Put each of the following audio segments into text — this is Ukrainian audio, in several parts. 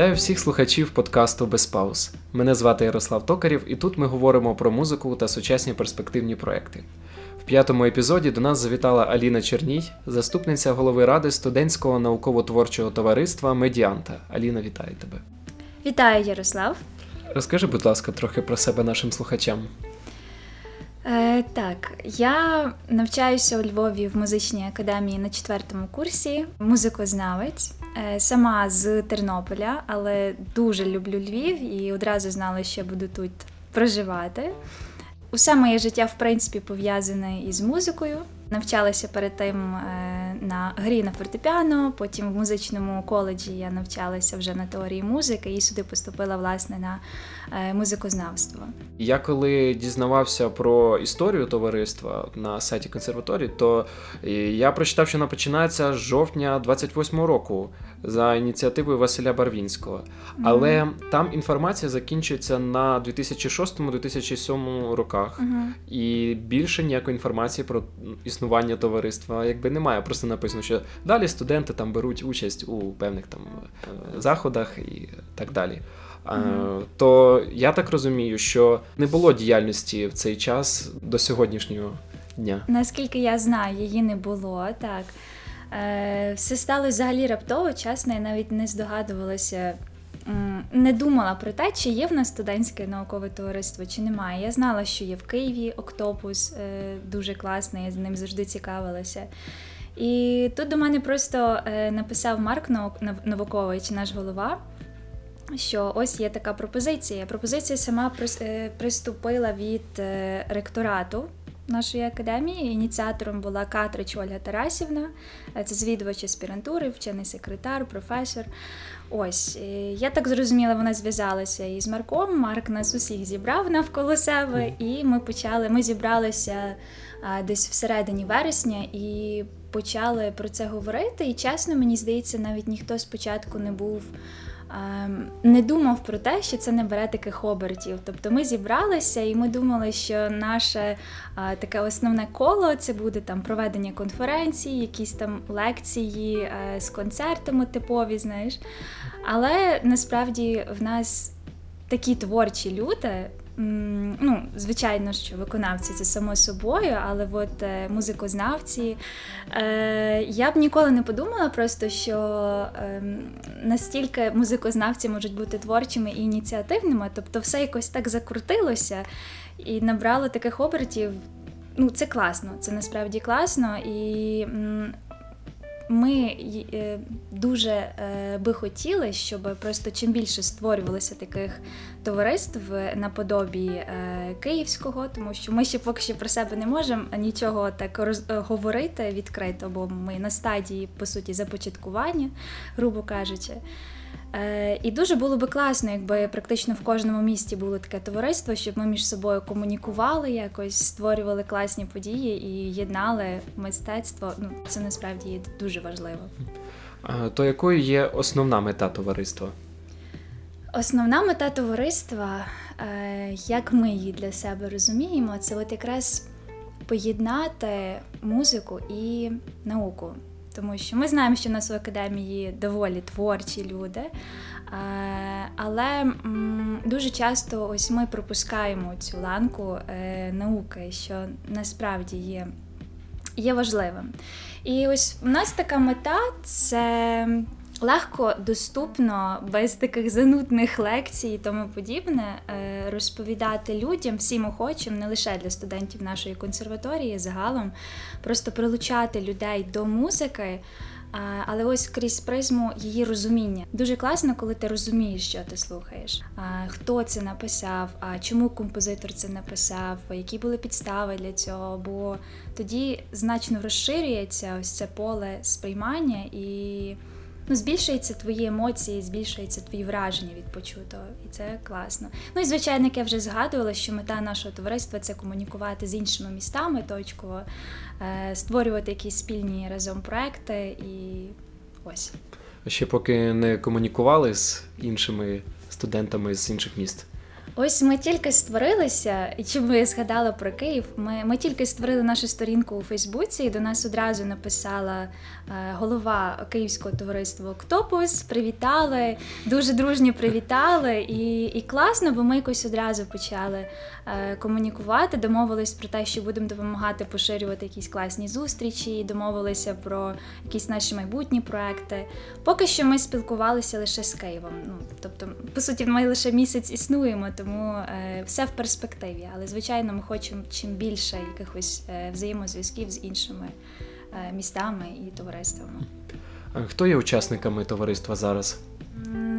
Вітаю всіх слухачів подкасту Без пауз. Мене звати Ярослав Токарів, і тут ми говоримо про музику та сучасні перспективні проекти. В п'ятому епізоді до нас завітала Аліна Черній, заступниця голови ради студентського науково-творчого товариства Медіанта. Аліна, вітаю тебе. Вітаю, Ярослав. Розкажи, будь ласка, трохи про себе нашим слухачам. Е, Так, я навчаюся у Львові в музичній академії на четвертому курсі, музикознавець. Е, сама з Тернополя, але дуже люблю Львів і одразу знала, що буду тут проживати. Усе моє життя, в принципі, пов'язане із музикою. Навчалася перед тим е, на грі на фортепіано, потім в музичному коледжі я навчалася вже на теорії музики і сюди поступила власне на е, музикознавство. Я коли дізнавався про історію товариства на сайті консерваторії, то е, я прочитав, що вона починається з жовтня 28-го року за ініціативою Василя Барвінського. Але mm-hmm. там інформація закінчується на 2006-2007 роках, mm-hmm. і більше ніякої інформації про існування товариства якби немає. Просто написано, що далі студенти там беруть участь у певних там е, заходах і так далі. Mm-hmm. То я так розумію, що не було діяльності в цей час до сьогоднішнього дня. Наскільки я знаю, її не було так. Е, все стало взагалі раптово, чесно, я навіть не здогадувалася, не думала про те, чи є в нас студентське наукове товариство, чи немає. Я знала, що є в Києві Октопус, е, дуже класний, я з ним завжди цікавилася. І тут до мене просто е, написав Марк Новакович, наш голова. Що ось є така пропозиція. Пропозиція сама приступила від ректорату нашої академії. Ініціатором була Катрич Ольга Тарасівна, е, це звідувач аспірантури, вчений секретар, професор. Ось я так зрозуміла, вона зв'язалася із Марком. Марк нас усіх зібрав навколо себе, і ми почали. Ми зібралися десь всередині вересня і почали про це говорити. І чесно, мені здається, навіть ніхто спочатку не був. Ем, не думав про те, що це не бере таких обертів. Тобто ми зібралися і ми думали, що наше таке основне коло це буде там проведення конференцій, якісь там лекції е, з концертами типові, знаєш. Але насправді в нас такі творчі люди, ну, звичайно, що виконавці це само собою, але от е, музикознавці. Е, Я б ніколи не подумала, просто що е, настільки музикознавці можуть бути творчими і ініціативними, тобто все якось так закрутилося і набрало таких обертів. Ну, це класно, це насправді класно і ми е, дуже е, би хотіли, щоб просто чим більше створювалося таких товариств наподобі е, київського, тому що ми ще поки що про себе не можемо нічого так роз говорити відкрито, бо ми на стадії по суті започаткування, грубо кажучи. Е, І дуже було би класно, якби практично в кожному місті було таке товариство, щоб ми між собою комунікували, якось створювали класні події і єднали мистецтво. Ну це насправді є дуже важливо. То якою є основна мета товариства? Основна мета товариства, е, як ми її для себе розуміємо, це от якраз поєднати музику і науку. Тому що ми знаємо, що в нас в академії доволі творчі люди, але дуже часто ось ми пропускаємо цю ланку е, науки, що насправді є, є важливим. І ось у нас така мета це легко, доступно, без таких занудних лекцій і тому подібне, е, розповідати людям, всім охочим, не лише для студентів нашої консерваторії, загалом, просто прилучати людей до музики. Але ось крізь призму її розуміння. Дуже класно, коли ти розумієш, що ти слухаєш. Хто це написав, а чому композитор це написав, які були підстави для цього. Бо тоді значно розширюється ось це поле сприймання і ну, збільшуються твої емоції, збільшуються твої враження від почутого, і це класно. Ну і звичайно, як я вже згадувала, що мета нашого товариства це комунікувати з іншими містами точково, е, створювати якісь спільні разом проекти і ось. А ще поки не комунікували з іншими студентами з інших міст. Ось ми тільки створилися, і чому я згадала про Київ. Ми ми тільки створили нашу сторінку у Фейсбуці, і до нас одразу написала голова Київського товариства Октопус. Привітали, дуже дружньо привітали. І і класно, бо ми якось одразу почали е, комунікувати, домовились про те, що будемо допомагати поширювати якісь класні зустрічі, домовилися про якісь наші майбутні проекти. Поки що ми спілкувалися лише з Києвом. Ну тобто, по суті, ми лише місяць існуємо тому е, все в перспективі. Але звичайно, ми хочемо чим більше якихось е, взаємозв'язків з іншими е, містами і товариствами. Хто є учасниками товариства зараз?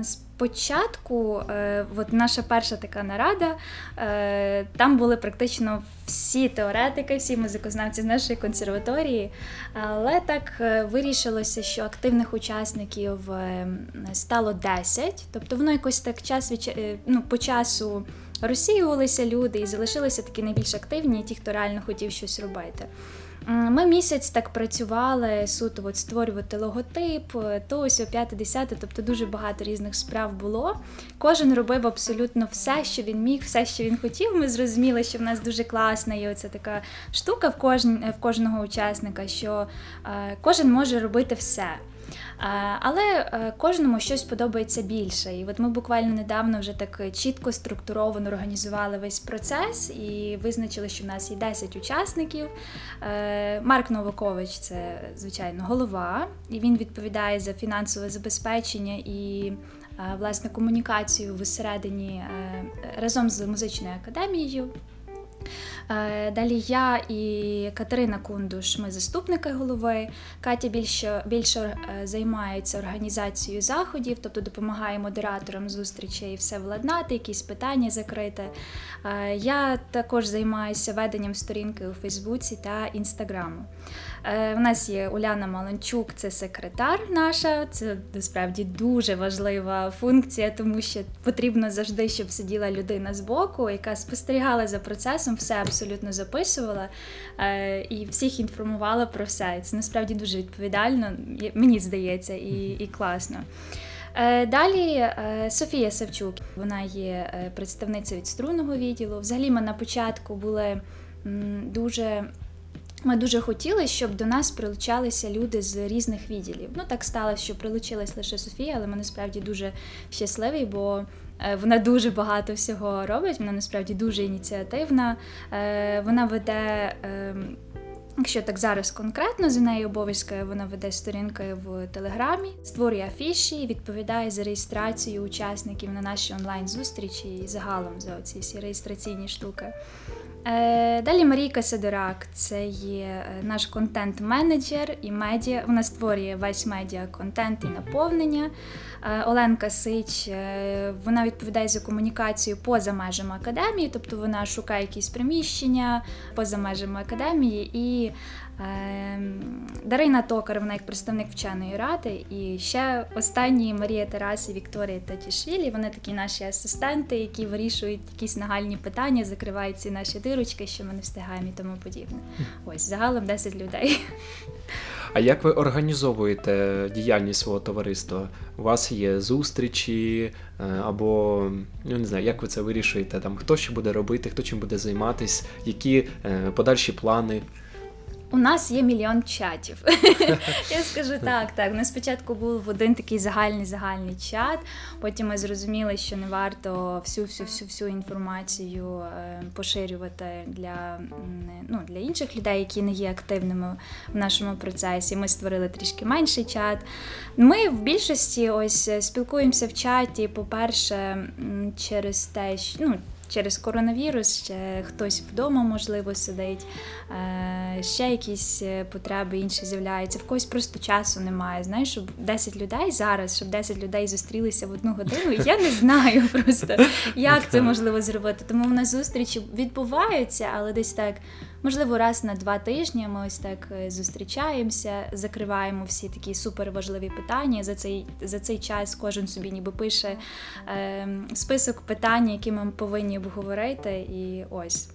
Спочатку, е, от наша перша така нарада, е, там були практично всі теоретики, всі музикознавці з нашої консерваторії, але так е, вирішилося, що активних учасників е, стало 10, тобто воно якось так час від е, ну, по часу розсіювалися люди і залишилися такі найбільш активні, ті, хто реально хотів щось робити. Ми місяць так працювали суто от створювати логотип, то ось о 5-10, тобто дуже багато різних справ було. Кожен робив абсолютно все, що він міг, все, що він хотів. Ми зрозуміли, що в нас дуже класна і оця така штука в кожн, в кожного учасника, що е, кожен може робити все. Але е, кожному щось подобається більше. І от ми буквально недавно вже так чітко структуровано організували весь процес і визначили, що в нас є 10 учасників. Е, Марк Новакович це, звичайно, голова, і він відповідає за фінансове забезпечення і. Е, власне, комунікацію всередині разом з музичною академією Е, далі я і Катерина Кундуш, ми заступники голови. Катя більше більше е, займається організацією заходів, тобто допомагає модераторам зустрічей все владнати, якісь питання закрити. Е, я також займаюся веденням сторінки у Фейсбуці та Інстаграму. У нас є Уляна Маланчук, це секретар наша. Це насправді дуже важлива функція, тому що потрібно завжди, щоб сиділа людина збоку, яка спостерігала за процесом, все абсолютно записувала е, і всіх інформувала про все. Це насправді дуже відповідально, мені здається, і, і класно. Е, далі е, Софія Савчук, вона є представницею від струнного відділу. Взагалі, ми на початку були дуже. Ми дуже хотіли, щоб до нас прилучалися люди з різних відділів. Ну так сталося, що прилучилась лише Софія, але ми насправді дуже щасливі, бо Е, вона дуже багато всього робить. Вона насправді дуже ініціативна. Е, вона веде. Ем, якщо так зараз конкретно за нею обов'язки, вона веде сторінки в Телеграмі, створює афіші, відповідає за реєстрацію учасників на наші онлайн-зустрічі і загалом за ці всі реєстраційні штуки. Е, далі Марійка Сидорак, це є наш контент-менеджер і медіа. Вона створює весь медіа контент і наповнення. Е, Оленка Сич, е, вона відповідає за комунікацію поза межами академії, тобто вона шукає якісь приміщення поза межами академії. І е, Дарина Токар, вона як представник вченої ради. І ще останні Марія Тарасі, Вікторія Татішвілі. Вони такі наші асистенти, які вирішують якісь нагальні питання, закривають ці наші дирочки, що ми не встигаємо і тому подібне. Ось загалом 10 людей. А як ви організовуєте діяльність свого товариства? У вас є зустрічі е, або ну не знаю, як ви це вирішуєте? Там хто що буде робити, хто чим буде займатись, які е, подальші плани? У нас є мільйон чатів. Я скажу так, так. У нас спочатку був один такий загальний загальний чат. Потім ми зрозуміли, що не варто всю всю всю всю інформацію е, поширювати для ну, для інших людей, які не є активними в нашому процесі. Ми створили трішки менший чат. Ми в більшості ось спілкуємося в чаті, по-перше, через те, що ну через коронавірус, ще хтось вдома, можливо, сидить, е, ще якісь е, потреби інші з'являються. В когось просто часу немає. Знаєш, щоб 10 людей зараз, щоб 10 людей зустрілися в одну годину. Я не знаю просто, як це можливо зробити. Тому в нас зустрічі відбуваються, але десь так. Можливо, раз на два тижні ми ось так е, зустрічаємося, закриваємо всі такі суперважливі питання. За цей за цей час кожен собі ніби пише е, список питань, які ми повинні обговорити, і ось.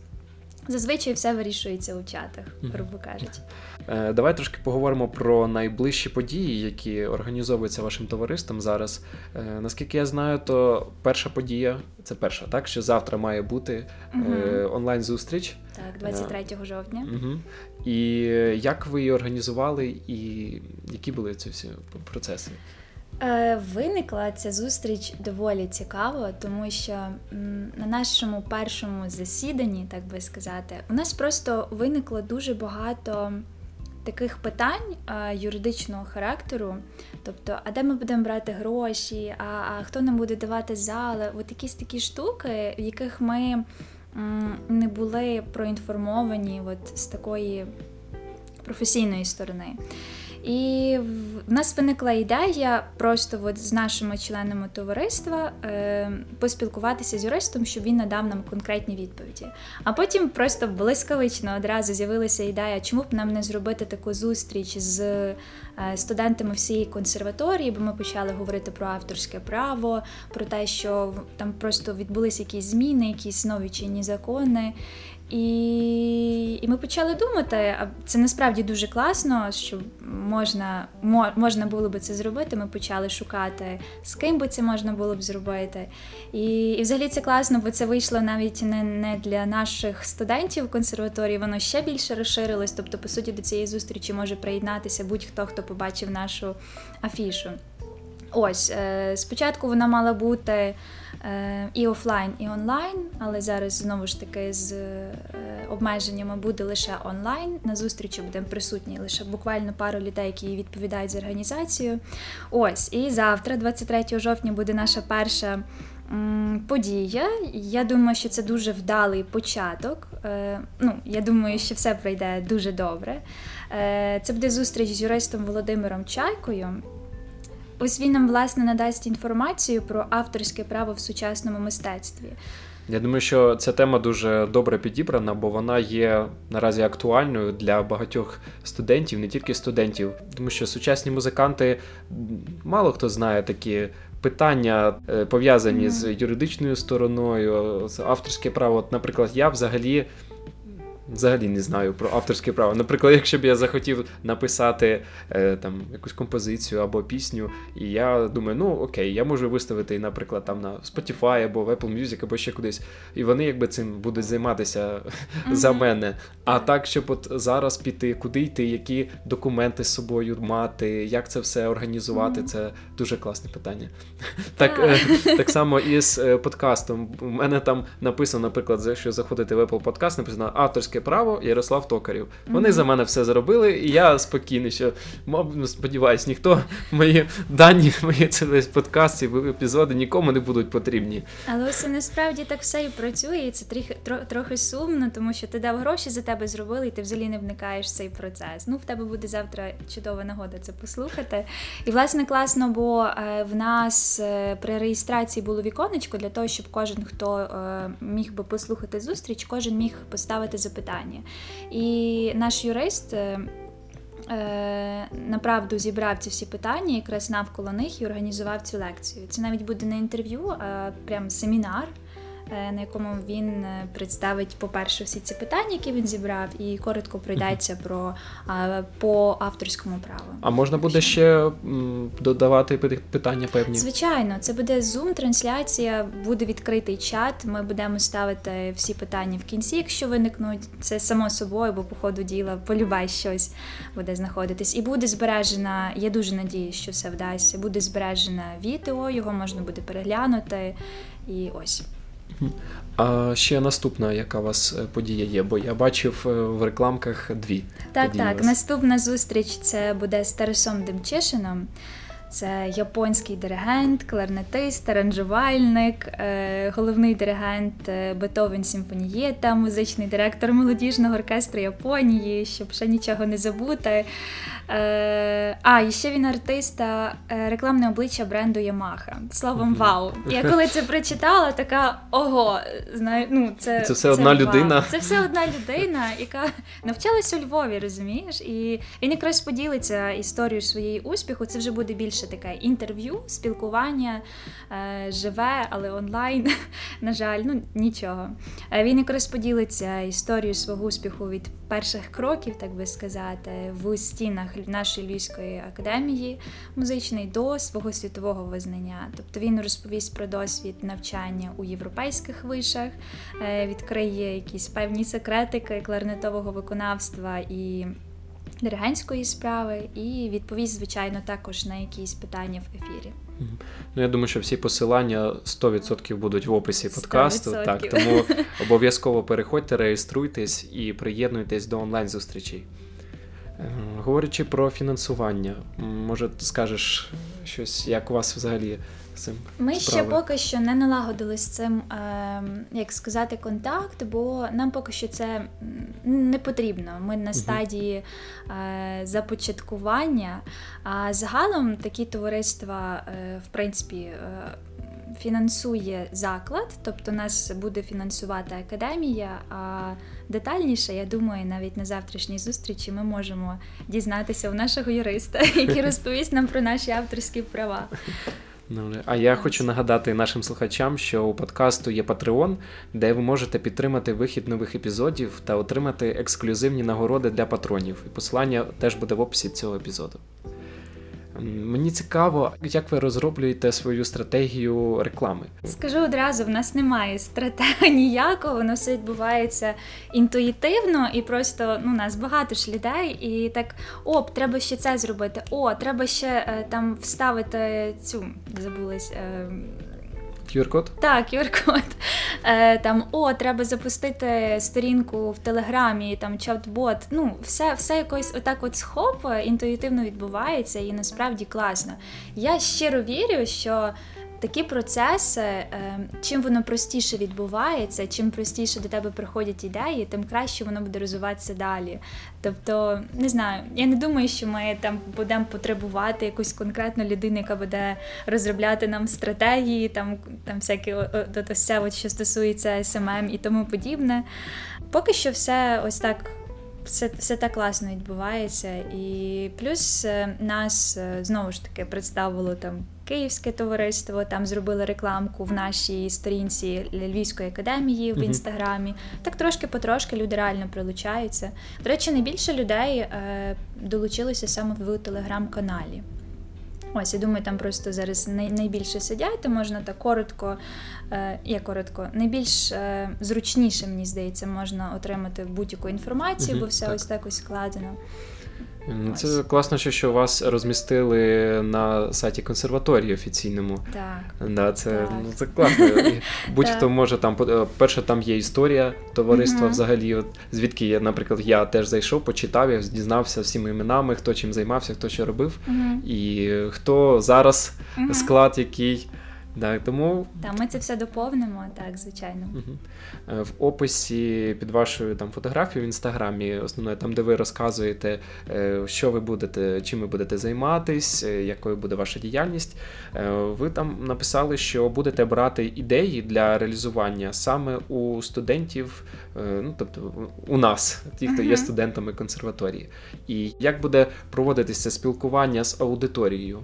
Зазвичай все вирішується у чатах, грубо кажучи. Е, давай трошки поговоримо про найближчі події, які організовуються вашим товариством зараз. Е, наскільки я знаю, то перша подія це перша, так що завтра має бути угу. онлайн-зустріч. Так, 23 жовтня. Угу. І як ви її організували, і які були ці всі процеси? Е, виникла ця зустріч доволі цікаво, тому що на нашому першому засіданні, так би сказати, у нас просто виникло дуже багато таких питань е, юридичного характеру. Тобто, а де ми будемо брати гроші, а, а хто нам буде давати зали? От якісь такі штуки, в яких ми не були проінформовані от з такої професійної сторони. І в нас виникла ідея просто от з нашими членами товариства е, поспілкуватися з юристом, щоб він надав нам конкретні відповіді. А потім просто блискавично одразу з'явилася ідея, чому б нам не зробити таку зустріч з е, студентами всієї консерваторії, бо ми почали говорити про авторське право, про те, що там просто відбулися якісь зміни, якісь нові чинні закони. І і ми почали думати, а це насправді дуже класно, що можна можна було би це зробити. Ми почали шукати, з ким би це можна було б зробити. І і взагалі це класно, бо це вийшло навіть не не для наших студентів консерваторії, воно ще більше розширилось. Тобто, по суті, до цієї зустрічі може приєднатися будь-хто, хто побачив нашу афішу. Ось е, спочатку вона мала бути. Е, і офлайн, і онлайн, але зараз знову ж таки з е, обмеженнями буде лише онлайн. На зустрічі будемо присутні лише буквально пару людей, які відповідають за організацію. Ось, і завтра, 23 жовтня, буде наша перша. Подія. Я думаю, що це дуже вдалий початок. Ну, Я думаю, що все пройде дуже добре. Це буде зустріч з юристом Володимиром Чайкою. Ось він нам власне надасть інформацію про авторське право в сучасному мистецтві. Я думаю, що ця тема дуже добре підібрана, бо вона є наразі актуальною для багатьох студентів, не тільки студентів, тому що сучасні музиканти мало хто знає такі питання е, пов'язані mm-hmm. з юридичною стороною, з авторське право. От, наприклад, я взагалі взагалі не знаю про авторське право. Наприклад, якщо б я захотів написати е, там якусь композицію або пісню, і я думаю, ну окей, я можу виставити, наприклад, там на Spotify або в Apple Music, або ще кудись, і вони якби цим будуть займатися mm-hmm. за мене. А так, щоб от зараз піти, куди йти, які документи з собою мати, як це все організувати, mm-hmm. це дуже класне питання. Так е, так само і з е, подкастом. У мене там написано, наприклад, якщо заходити в Apple Podcast, написано авторське авторське право Ярослав Токарів. Вони mm-hmm. за мене все зробили, і я спокійний, що ну, сподіваюсь, ніхто мої дані, мої це весь подкаст, ці епізоди нікому не будуть потрібні. Але ось насправді так все і працює, і це трохи трохи сумно, тому що ти дав гроші за тебе зробили, і ти взагалі не вникаєш в цей процес. Ну, в тебе буде завтра чудова нагода це послухати. І власне класно, бо е, в нас е, при реєстрації було віконечко для того, щоб кожен хто е, міг би послухати зустріч, кожен міг поставити запитання питання. І наш юрист. Е, е, направду зібрав ці всі питання, якраз навколо них і організував цю лекцію. Це навіть буде не інтерв'ю, а прям семінар. Е, на якому він е, представить, по-перше, всі ці питання, які він зібрав, і коротко пройдеться про по авторському праву. А можна буде ще додавати питання певні? Звичайно, це буде зум-трансляція, буде відкритий чат. Ми будемо ставити всі питання в кінці, якщо виникнуть. Це само собою, бо по ходу діла полюбай щось буде знаходитись. І буде збережена. Я дуже надію, що все вдасться. Буде збережене відео, його можна буде переглянути. І ось. А ще наступна, яка у вас е, подія є? Бо я бачив е, в рекламках дві. Так, так. Наступна зустріч це буде з Тарасом Демчишином. Це японський диригент, кларнетист, аранжувальник, е, головний диригент Бетовен Сімфонієта, музичний директор молодіжного оркестру Японії, щоб ще нічого не забути. Е, А, і ще він артиста, е, рекламне обличчя бренду Ямаха. Словом, вау. Я коли це прочитала, така ого, знаю, ну це Це все одна вау. людина. Це все одна людина, яка навчалася у Львові, розумієш? І він якраз поділиться історією своєї успіху. Це вже буде більше таке інтерв'ю, спілкування, е, живе, але онлайн. На жаль, ну нічого. Е, Він якраз поділиться історією свого успіху від перших кроків, так би сказати, в стінах нашої Львівської академії музичної до свого світового визнання. Тобто він розповість про досвід навчання у європейських вишах, е, відкриє якісь певні секретики кларнетового виконавства і диригентської справи, і відповість, звичайно, також на якісь питання в ефірі. Ну, я думаю, що всі посилання 100% будуть в описі подкасту. 100%. Так, тому обов'язково переходьте, реєструйтесь і приєднуйтесь до онлайн-зустрічей. Е, Говорячи про фінансування, може, скажеш щось, як у вас взагалі з цим? Ми справи? ще поки що не налагодили з цим, ем, як сказати, контакт, бо нам поки що це не потрібно. Ми на стадії е, започаткування. А загалом такі товариства, е, в принципі, е, фінансує заклад, тобто нас буде фінансувати академія. А детальніше, я думаю, навіть на завтрашній зустрічі ми можемо дізнатися у нашого юриста, який розповість нам про наші авторські права. Ну, А я хочу нагадати нашим слухачам, що у подкасту є Patreon, де ви можете підтримати вихід нових епізодів та отримати ексклюзивні нагороди для патронів. І посилання теж буде в описі цього епізоду. Мені цікаво, як ви розроблюєте свою стратегію реклами. Скажу одразу, в нас немає стратегії ніякого, воно все відбувається інтуїтивно і просто ну, нас багато ж людей, і так оп, треба ще це зробити. О, треба ще е, там вставити цю забулась. QR-код? так, QR-код. Е, там, о, треба запустити сторінку в Телеграмі, там чат-бот. Ну, все, все якось отак от схоп е, інтуїтивно відбувається і насправді класно. Я щиро вірю, що такі процеси, е, чим воно простіше відбувається, чим простіше до тебе приходять ідеї, тим краще воно буде розвиватися далі. Тобто, не знаю, я не думаю, що ми там будемо потребувати якусь конкретну людину, яка буде розробляти нам стратегії, там, там о- от от, що стосується СММ і тому подібне. Поки що все ось так. Все, все так класно відбувається, і плюс е, нас е, знову ж таки представило там Київське товариство, там зробили рекламку в нашій сторінці Львівської академії в інстаграмі. Так трошки потрошки люди реально прилучаються. До речі, найбільше людей е, долучилося саме в телеграм-каналі. Ось, я думаю, там просто зараз найбільше сидять, то можна так коротко, е, я коротко, найбільш е, зручніше, мені здається, можна отримати будь-яку інформацію, угу, бо все так. ось так ось складено. Ось. Це класно, що- вас розмістили на сайті консерваторії офіційному. Так. Да, це, Так. ну, це класно. Будь-хто може там, е, перше, там є історія товариства взагалі. От, звідки я, наприклад, я теж зайшов, почитав, я дізнався всіми іменами, хто чим займався, хто що робив, Угу. і хто зараз склад який. Да, тому Та ми це все доповнимо, так, звичайно. Е, В описі під вашою там фотографією в інстаграмі, основною, там, де ви розказуєте, е, що ви будете, чим ви будете займатись, е, якою буде ваша діяльність. Ви там написали, що будете брати ідеї для реалізування саме у студентів, ну тобто у нас, ті, хто є студентами консерваторії. І як буде проводитися спілкування з аудиторією?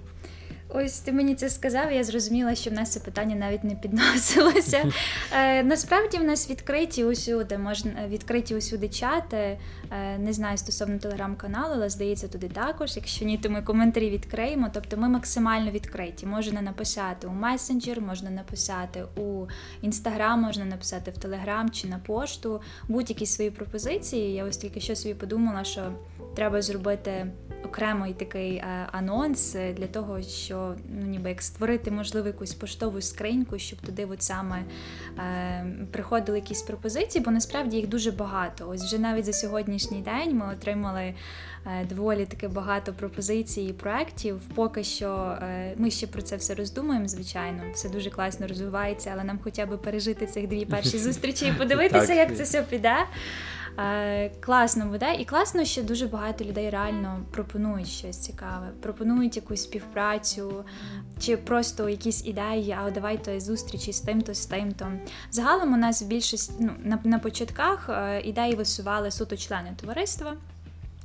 Ось ти мені це сказав, я зрозуміла, що в нас це питання навіть не підносилося. Е, насправді в нас відкриті усюди, можна відкриті усюди чати. Е, не знаю стосовно телеграм-каналу, але здається, туди також. Якщо ні, то ми коментарі відкриємо. Тобто ми максимально відкриті. Можна написати у месенджер, можна написати у інстаграм, можна написати в телеграм чи на пошту. Будь-які свої пропозиції. Я ось тільки що собі подумала, що треба зробити окремий такий е, анонс е, для того, що ну ніби як створити можливо якусь поштову скриньку, щоб туди от саме е, приходили якісь пропозиції, бо насправді їх дуже багато. Ось вже навіть за сьогоднішній день ми отримали е, доволі таки багато пропозицій і проєктів. Поки що е, ми ще про це все роздумуємо, звичайно, все дуже класно розвивається, але нам хоча б пережити цих дві перші зустрічі і подивитися, як це все піде. Е, класно буде, і класно, що дуже багато людей реально пропонують щось цікаве, пропонують якусь співпрацю чи просто якісь ідеї, а давайте зустрічі з тим-то, з тим-то. Загалом у нас більшість ну, на, на початках е, ідеї висували суто члени товариства.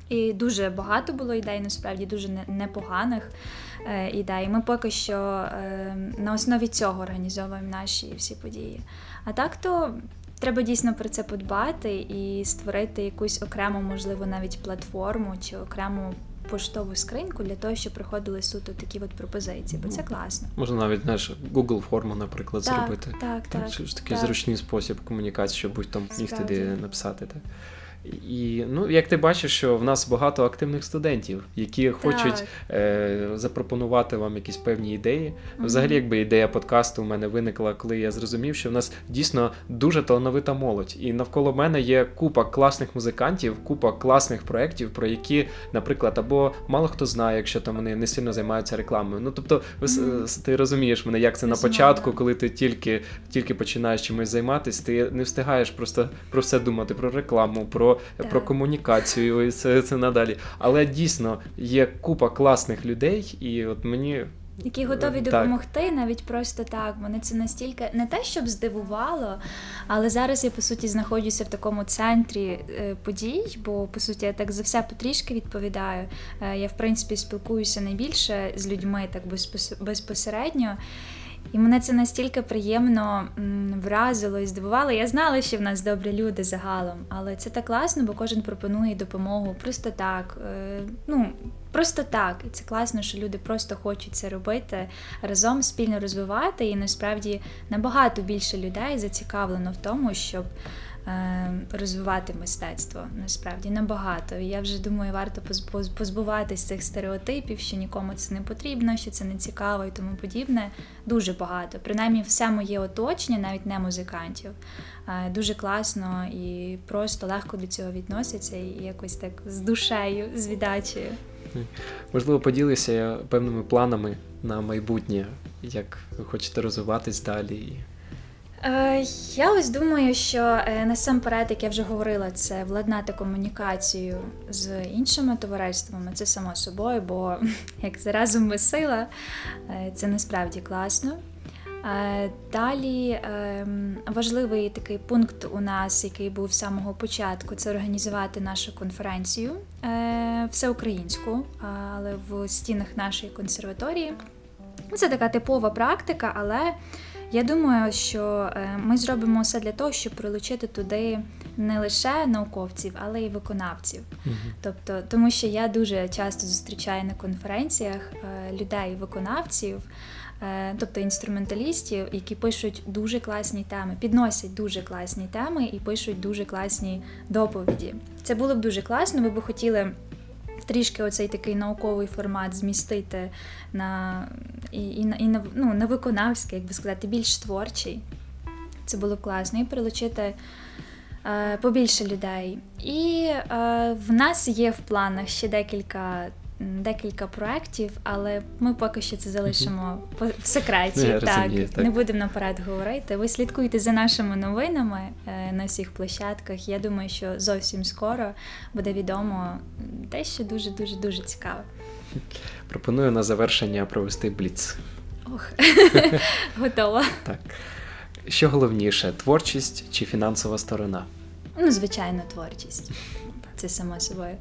І дуже багато було ідей, насправді дуже непоганих е, ідей. Ми поки що е, на основі цього організовуємо наші всі події. А так то треба дійсно про це подбати і створити якусь окрему, можливо, навіть платформу чи окрему. Поштову скриньку для того, щоб приходили суто такі от пропозиції, бо це класно. Можна навіть знаєш, Google форму, наприклад, так, зробити. Так, так. Це ж такий так. зручний спосіб комунікації, щоб будь там міг туди написати. Так. І ну, як ти бачиш, що в нас багато активних студентів, які хочуть е, запропонувати вам якісь певні ідеї. Взагалі, якби ідея подкасту у мене виникла, коли я зрозумів, що в нас дійсно дуже талановита молодь, і навколо мене є купа класних музикантів, купа класних проєктів, про які, наприклад, або мало хто знає, якщо там вони не сильно займаються рекламою. Ну тобто, mm-hmm. ти розумієш мене, як це на початку, коли ти тільки тільки починаєш чимось займатися, ти не встигаєш просто про все думати, про рекламу, про про комунікацію і це, це надалі. Але дійсно є купа класних людей, і от мені. Які готові допомогти так. навіть просто так. Мене це настільки не те, щоб здивувало, але зараз я по суті знаходжуся в такому центрі е, подій, бо по суті я так за все потрішки відповідаю. Е, я в принципі спілкуюся найбільше з людьми так безпосередньо. І мене це настільки приємно вразило і здивувало. Я знала, що в нас добрі люди загалом, але це так класно, бо кожен пропонує допомогу просто так. Е, ну, Просто так. І це класно, що люди просто хочуть це робити разом спільно розвивати. І насправді набагато більше людей зацікавлено в тому, щоб розвивати мистецтво насправді набагато. Я вже думаю, варто позбуватись цих стереотипів, що нікому це не потрібно, що це не цікаво і тому подібне. Дуже багато. Принаймні, все моє оточення, навіть не музикантів, е, дуже класно і просто легко до цього відносяться і якось так з душею, з віддачею. Можливо, поділися певними планами на майбутнє, як ви хочете розвиватись далі. Е, я ось думаю, що е, насамперед, як я вже говорила, це владнати комунікацію з іншими товариствами. Це само собою, бо як це разом ми сила, е, це насправді класно. Далі ем, важливий такий пункт у нас, який був з самого початку, це організувати нашу конференцію всеукраїнську, але в стінах нашої консерваторії. Це така типова практика, але я думаю, що е, ми зробимо все для того, щоб прилучити туди не лише науковців, але й виконавців. Угу. Тобто, тому що я дуже часто зустрічаю на конференціях е, людей-виконавців. Е, тобто інструменталістів, які пишуть дуже класні теми, підносять дуже класні теми і пишуть дуже класні доповіді. Це було б дуже класно. Ми б хотіли трішки оцей такий науковий формат змістити на і, і, і на ну, на виконавський, як би сказати, більш творчий. Це було класно. І прилучити е, побільше людей. І е, в нас є в планах ще декілька декілька проєктів, але ми поки що це залишимо в секреті. Не, так, розумію, так, не будемо наперед говорити. Ви слідкуйте за нашими новинами е, на всіх площадках. Я думаю, що зовсім скоро буде відомо те, що дуже дуже дуже цікаве. Пропоную на завершення провести бліц. Ох, готова. Так. Що головніше, творчість чи фінансова сторона? Ну, звичайно, творчість. Це само собою.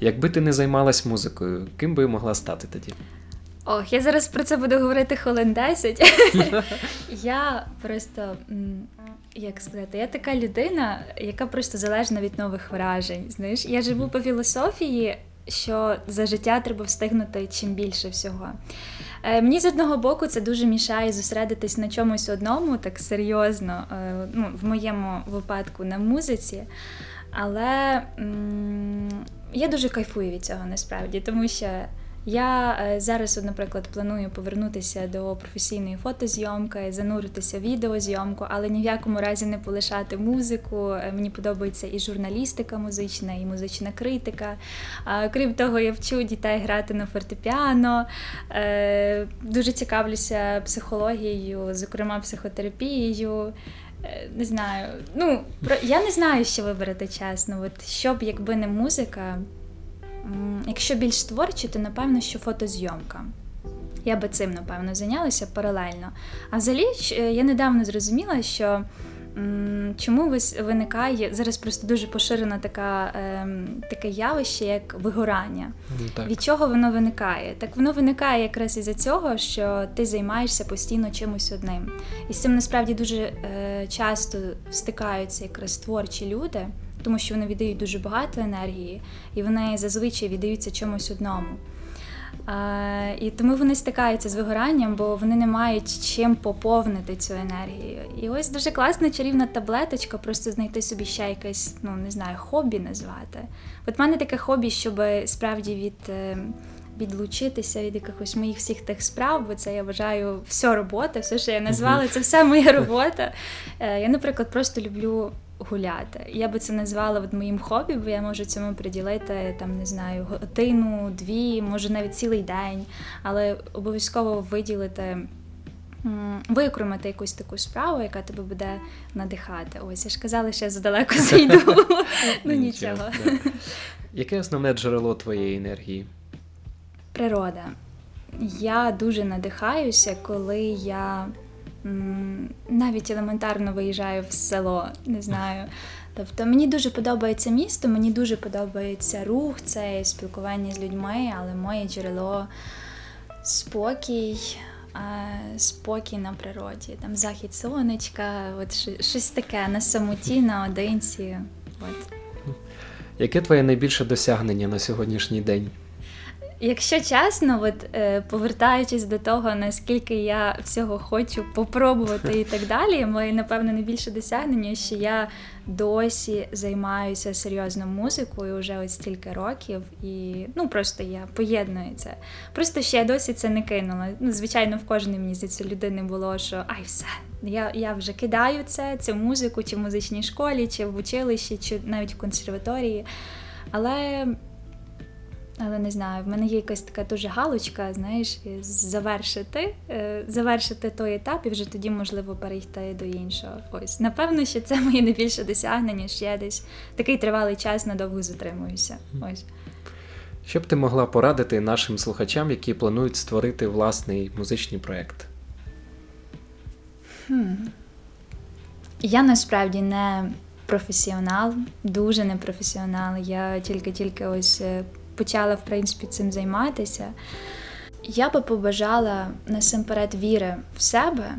Якби ти не займалась музикою, ким би могла стати тоді? Ох, я зараз про це буду говорити хвилин 10. Я просто. Як сказати, я така людина, яка просто залежна від нових вражень. Знаєш, я живу по філософії, що за життя треба встигнути чим більше всього. Е, мені з одного боку це дуже мішає зосередитись на чомусь одному, так серйозно, е, ну, в моєму випадку на музиці. Але м- я дуже кайфую від цього насправді, тому що я е, зараз, наприклад, планую повернутися до професійної фотозйомки, зануритися в відеозйомку, але ні в якому разі не полишати музику. Е, мені подобається і журналістика музична, і музична критика. Крім того, я вчу дітей грати на фортепіано, е, дуже цікавлюся психологією, зокрема психотерапією. Е, не знаю. Ну, про я не знаю, що вибрати чесно. От б, якби не музика, якщо більш творчі, то напевно, що фотозйомка. Я би цим, напевно, зайнялася паралельно. А взагалі, я недавно зрозуміла, що Чому виникає зараз просто дуже поширена така, ем, таке явище, як вигорання? Так. Від чого воно виникає? Так воно виникає якраз із-за цього, що ти займаєшся постійно чимось одним. І з цим насправді дуже е, часто стикаються якраз творчі люди, тому що вони віддають дуже багато енергії, і вони зазвичай віддаються чомусь одному. І тому вони стикаються з вигоранням, бо вони не мають чим поповнити цю енергію. І ось дуже класна чарівна таблеточка, просто знайти собі ще якесь, ну не знаю, хобі назвати. От в мене таке хобі, щоб справді від. Е, відлучитися від якихось моїх всіх тих справ, бо це я вважаю все робота, все, що я назвала, це все моя робота. Е, я, наприклад, просто люблю гуляти. Я би це назвала от моїм хобі, бо я можу цьому приділити там, не знаю, годину, дві, може навіть цілий день, але обов'язково виділити. Виокремити якусь таку справу, яка тебе буде надихати. Ось я ж казала, що я задалеко зайду. Ну нічого. Яке основне джерело твоєї енергії? Природа. Я дуже надихаюся, коли я навіть елементарно виїжджаю в село, не знаю. Тобто мені дуже подобається місто, мені дуже подобається рух, це спілкування з людьми, але моє джерело спокій, спокій на природі. Там захід сонечка, от щось таке на самоті, наодинці. От. Яке твоє найбільше досягнення на сьогоднішній день? Якщо чесно, от е, повертаючись до того, наскільки я всього хочу попробувати і так далі, моє напевно найбільше досягнення, що я досі займаюся серйозно музикою вже ось стільки років, і ну просто я поєдную це. Просто ще я досі це не кинула. Ну, звичайно, в кожній мені здається, людини було, що ай, все, я я вже кидаю це, цю музику, чи в музичній школі, чи в училищі, чи навіть в консерваторії. Але але не знаю, в мене є якась така дуже галочка, знаєш, завершити е, завершити той етап і вже тоді можливо перейти до іншого. Ось, напевно, що це моє найбільше досягнення, що я десь такий тривалий час надовго затримуюся. Ось. Що б ти могла порадити нашим слухачам, які планують створити власний музичний проєкт? Хм. Я насправді не професіонал, дуже не професіонал. Я тільки-тільки ось е, почала в принципі цим займатися, я би побажала насамперед віри в себе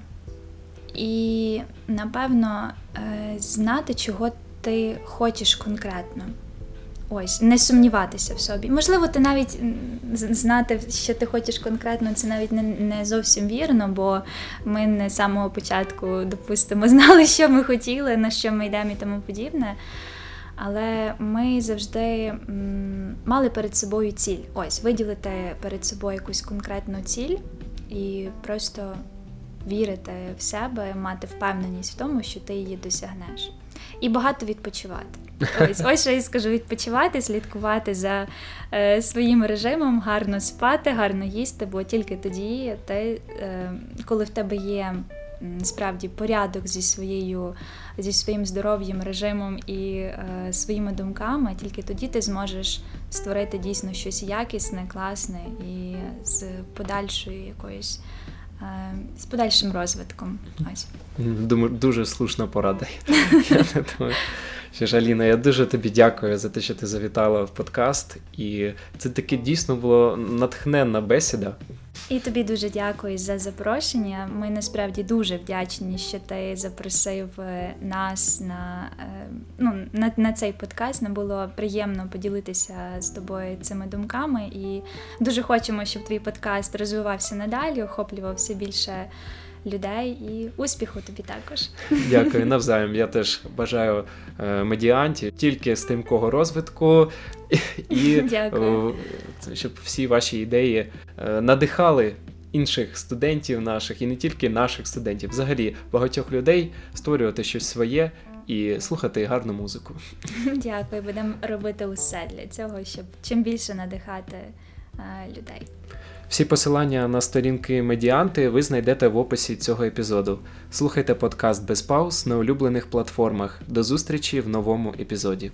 і, напевно, е, знати, чого ти хочеш конкретно. Ось, не сумніватися в собі. Можливо, ти навіть знати, що ти хочеш конкретно, це навіть не не зовсім вірно, бо ми не з самого початку, допустимо, знали, що ми хотіли, на що ми йдемо і тому подібне але ми завжди мали перед собою ціль. Ось виділити перед собою якусь конкретну ціль і просто вірити в себе, мати впевненість в тому, що ти її досягнеш. І багато відпочивати. Ось ось що я скажу: відпочивати, слідкувати за е, своїм режимом, гарно спати, гарно їсти, бо тільки тоді ти, е, коли в тебе є справді порядок зі своєю, зі своїм здоров'ям, режимом і е, своїми думками, тільки тоді ти зможеш створити дійсно щось якісне, класне і з подальшою якоюсь. Е, з подальшим розвитком. Ось. Думаю, дуже слушна порада. Що ж, Аліна, я дуже тобі дякую за те, що ти завітала в подкаст. І це таки дійсно було натхненна бесіда. І тобі дуже дякую за запрошення. Ми насправді дуже вдячні, що ти запросив е, нас на е, ну, на, на цей подкаст. Нам було приємно поділитися з тобою цими думками. І дуже хочемо, щоб твій подкаст розвивався надалі, охоплювався більше людей і успіху тобі також. Дякую, навзаєм. Я теж бажаю е, медіантів тільки стрімкого розвитку і Дякую. щоб всі ваші ідеї е, надихали. Інших студентів наших і не тільки наших студентів, взагалі багатьох людей створювати щось своє і слухати гарну музику. Дякую, будемо робити усе для цього, щоб чим більше надихати людей. Всі посилання на сторінки медіанти ви знайдете в описі цього епізоду. Слухайте подкаст без пауз на улюблених платформах. До зустрічі в новому епізоді.